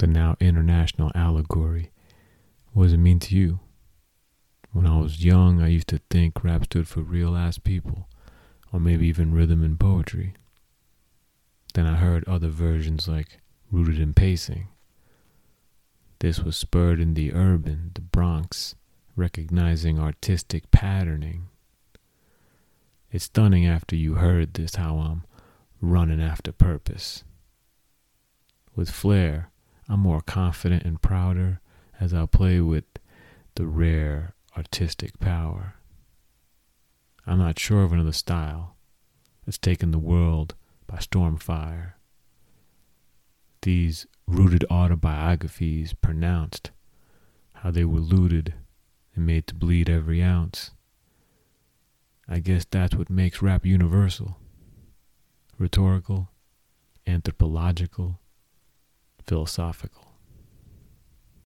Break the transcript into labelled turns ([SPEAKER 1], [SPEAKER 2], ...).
[SPEAKER 1] the now international allegory. What does it mean to you? When I was young, I used to think rap stood for real ass people, or maybe even rhythm and poetry. Then I heard other versions like rooted in pacing. This was spurred in the urban, the Bronx, recognizing artistic patterning. It's stunning after you heard this how I'm running after purpose. With flair, I'm more confident and prouder as I play with the rare artistic power. I'm not sure of another style that's taken the world by storm fire. These rooted autobiographies pronounced how they were looted and made to bleed every ounce. I guess that's what makes rap universal rhetorical, anthropological, philosophical.